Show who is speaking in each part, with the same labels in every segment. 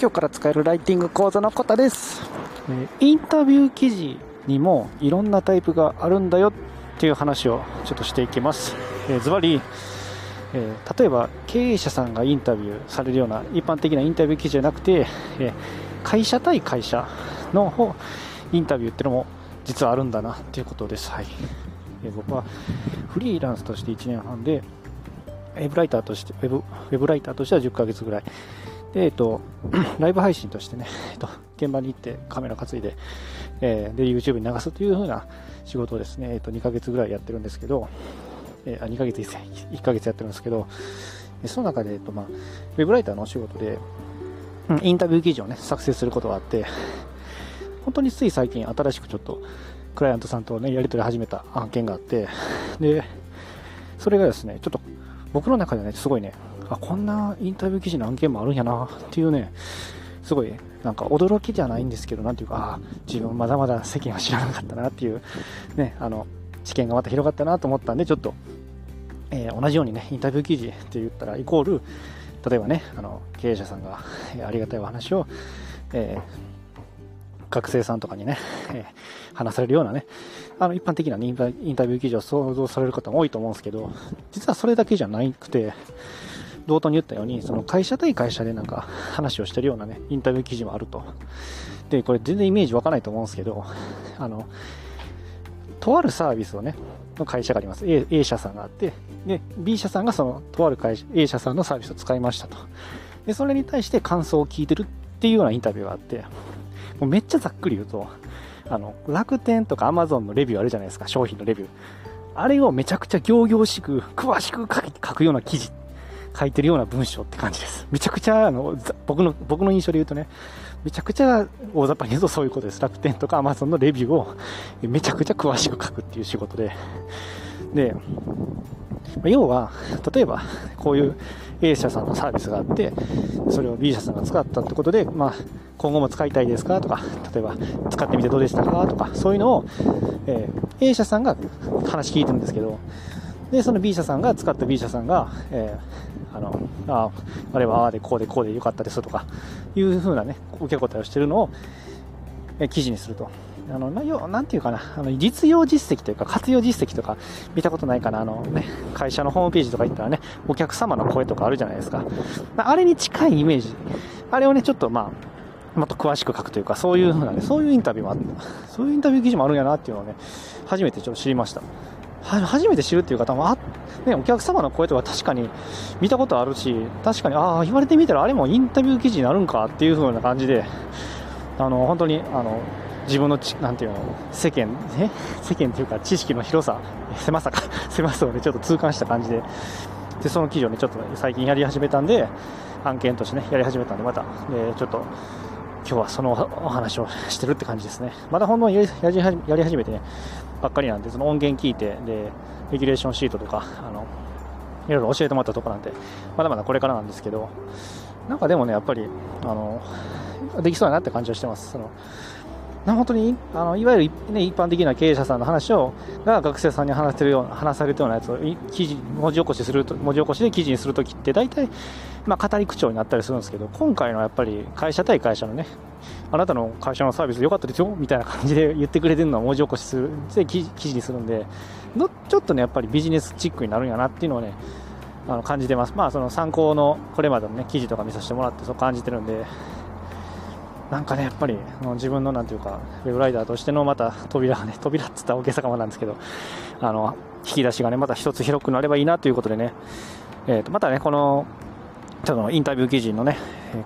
Speaker 1: 今日から使えるライティング講座のことです、えインタビュー記事にもいろんなタイプがあるんだよっていう話をちょっとしていきます、えズバリえー、例えば経営者さんがインタビューされるような一般的なインタビュー記事じゃなくて、えー、会社対会社の方インタビューってのも実はあるんだなっていうことです、はい。えー、僕はフリーランスとして1年半でウェブライターとしてウェブライターとしては10ヶ月ぐらい。で、えっと、ライブ配信としてね、えっと、現場に行ってカメラ担いで、えー、で、YouTube に流すという風な仕事をですね、えっと、2ヶ月ぐらいやってるんですけど、えー、2ヶ月1、1ヶ月やってるんですけど、その中で、えっと、まあ、ウェブライターのお仕事で、うん、インタビュー記事をね、作成することがあって、本当につい最近新しくちょっと、クライアントさんとね、やり取り始めた案件があって、で、それがですね、ちょっと僕の中でね、すごいね、あ、こんなインタビュー記事の案件もあるんやなっていうね、すごいなんか驚きじゃないんですけど、なんていうか、自分まだまだ世間は知らなかったなっていう、ね、あの、知見がまた広がったなと思ったんで、ちょっと、えー、同じようにね、インタビュー記事って言ったら、イコール、例えばね、あの、経営者さんが、えー、ありがたいお話を、えー、学生さんとかにね、え、話されるようなね、あの、一般的な、ね、インタビュー記事を想像される方も多いと思うんですけど、実はそれだけじゃなくて、冒頭に言ったように、その会社対会社でなんか話をしてるようなね、インタビュー記事もあると。で、これ全然イメージ湧かないと思うんですけど、あの、とあるサービスをね、の会社があります。A, A 社さんがあって、で、B 社さんがその、とある会社、A 社さんのサービスを使いましたと。で、それに対して感想を聞いてるっていうようなインタビューがあって、もうめっちゃざっくり言うと、あの、楽天とか Amazon のレビューあるじゃないですか、商品のレビュー。あれをめちゃくちゃ行々しく、詳しく書くような記事書いてるような文章って感じです。めちゃくちゃ、あの、僕の、僕の印象で言うとね、めちゃくちゃ大雑把に言うとそういうことです。楽天とか Amazon のレビューをめちゃくちゃ詳しく書くっていう仕事で。で、要は、例えば、こういう A 社さんのサービスがあって、それを B 社さんが使ったってことで、まあ、今後も使いたいですかとか、例えば、使ってみてどうでしたかとか、そういうのを、えー、A 社さんが話聞いてるんですけど、で、その B 社さんが使った B 社さんが、えー、あの、ああれはああでこうでこうでよかったですとか、いうふうなね、受け答えをしてるのを、えー、記事にすると。あの、内容、なんていうかな、あの、実用実績というか、活用実績とか、見たことないかな、あのね、会社のホームページとか行ったらね、お客様の声とかあるじゃないですか。あれに近いイメージ。あれをね、ちょっとまあ、もっと詳しく書くというか、そういうふうなね、そういうインタビューもあった。そういうインタビュー記事もあるんやなっていうのをね、初めてちょっと知りました。初めて知るっていう方もあ、ね、お客様の声とか確かに見たことあるし、確かに、ああ、言われてみたらあれもインタビュー記事になるんかっていう風な感じで、あの、本当に、あの、自分のち、なんていうの、世間、え世間というか知識の広さ、狭さか、狭さをね、ちょっと痛感した感じで、で、その記事をね、ちょっと、最近やり始めたんで、案件としてね、やり始めたんで、また、で、ちょっと、今日はそのお話をしてるって感じですね。まだほんのやり始めてね、ばっかりなんで、その音源聞いて、で、レギュレーションシートとか、あの、いろいろ教えてもらったとこなんで、まだまだこれからなんですけど、なんかでもね、やっぱり、あの、できそうだなって感じはしてます。その本当にあのいわゆる、ね、一般的な経営者さんの話をが学生さんに話してるような話されるようなやつを記事文字起こしすると文字起こしで記事にするときって大体、まあ、語り口調になったりするんですけど今回のやっぱり会社対会社のねあなたの会社のサービス良かったですよみたいな感じで言ってくれてるのを文字起こしするで記事にするんでちょっとねやっぱりビジネスチックになるんやなっていうのをねあの感じてます、まあ、その参考のこれまでの、ね、記事とか見させてもらってそう感じてるんでなんかね、やっぱり自分のなんていうか、ウェブライダーとしてのまた扉がね、扉って言ったら大げさかもなんですけど、あの、引き出しがね、また一つ広くなればいいなということでね、えー、とまたね、この、ちょっとインタビュー記事のね、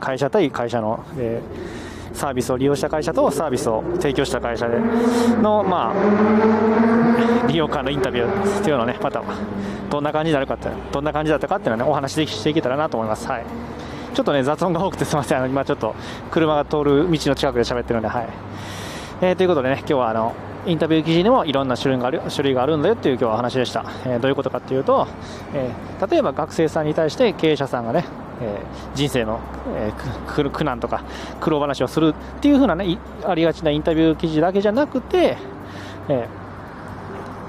Speaker 1: 会社対会社の、えー、サービスを利用した会社とサービスを提供した会社での、まあ、利用感のインタビューっていうのをね、また、どんな感じになるかって、どんな感じだったかっていうのをね、お話ししていけたらなと思います。はい。ちょっとね、雑音が多くてすみません。あの今ちょっと車が通る道の近くで喋ってるんで、はい。えー、ということでね、今日はあの、インタビュー記事にもいろんな種類がある種類があるんだよっていう今日は話でした。えー、どういうことかっていうと、えー、例えば学生さんに対して経営者さんがね、えー、人生の、えー、苦難とか苦労話をするっていう風なね、ありがちなインタビュー記事だけじゃなくて、え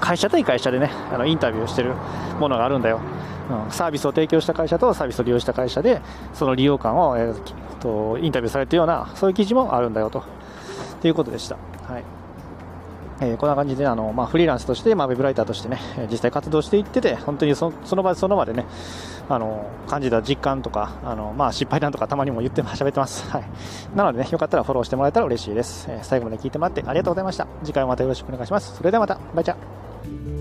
Speaker 1: ー、会社対会社でね、あのインタビューしてるものがあるんだよ。うん、サービスを提供した会社とサービスを利用した会社でその利用感を、えー、とインタビューされているようなそういう記事もあるんだよとということでした。はいえー、こんな感じであの、まあ、フリーランスとして、まあ、ウェブライターとしてね、実際活動していってて、本当にそその場その場でね、あの感じた実感とか、あのまあ、失敗談とかたまにも言って 喋ってます。はい。なのでね、よかったらフォローしてもらえたら嬉しいです。えー、最後まで聞いてもらってありがとうございました。次回もまたよろしくお願いします。それではまた、バイチャ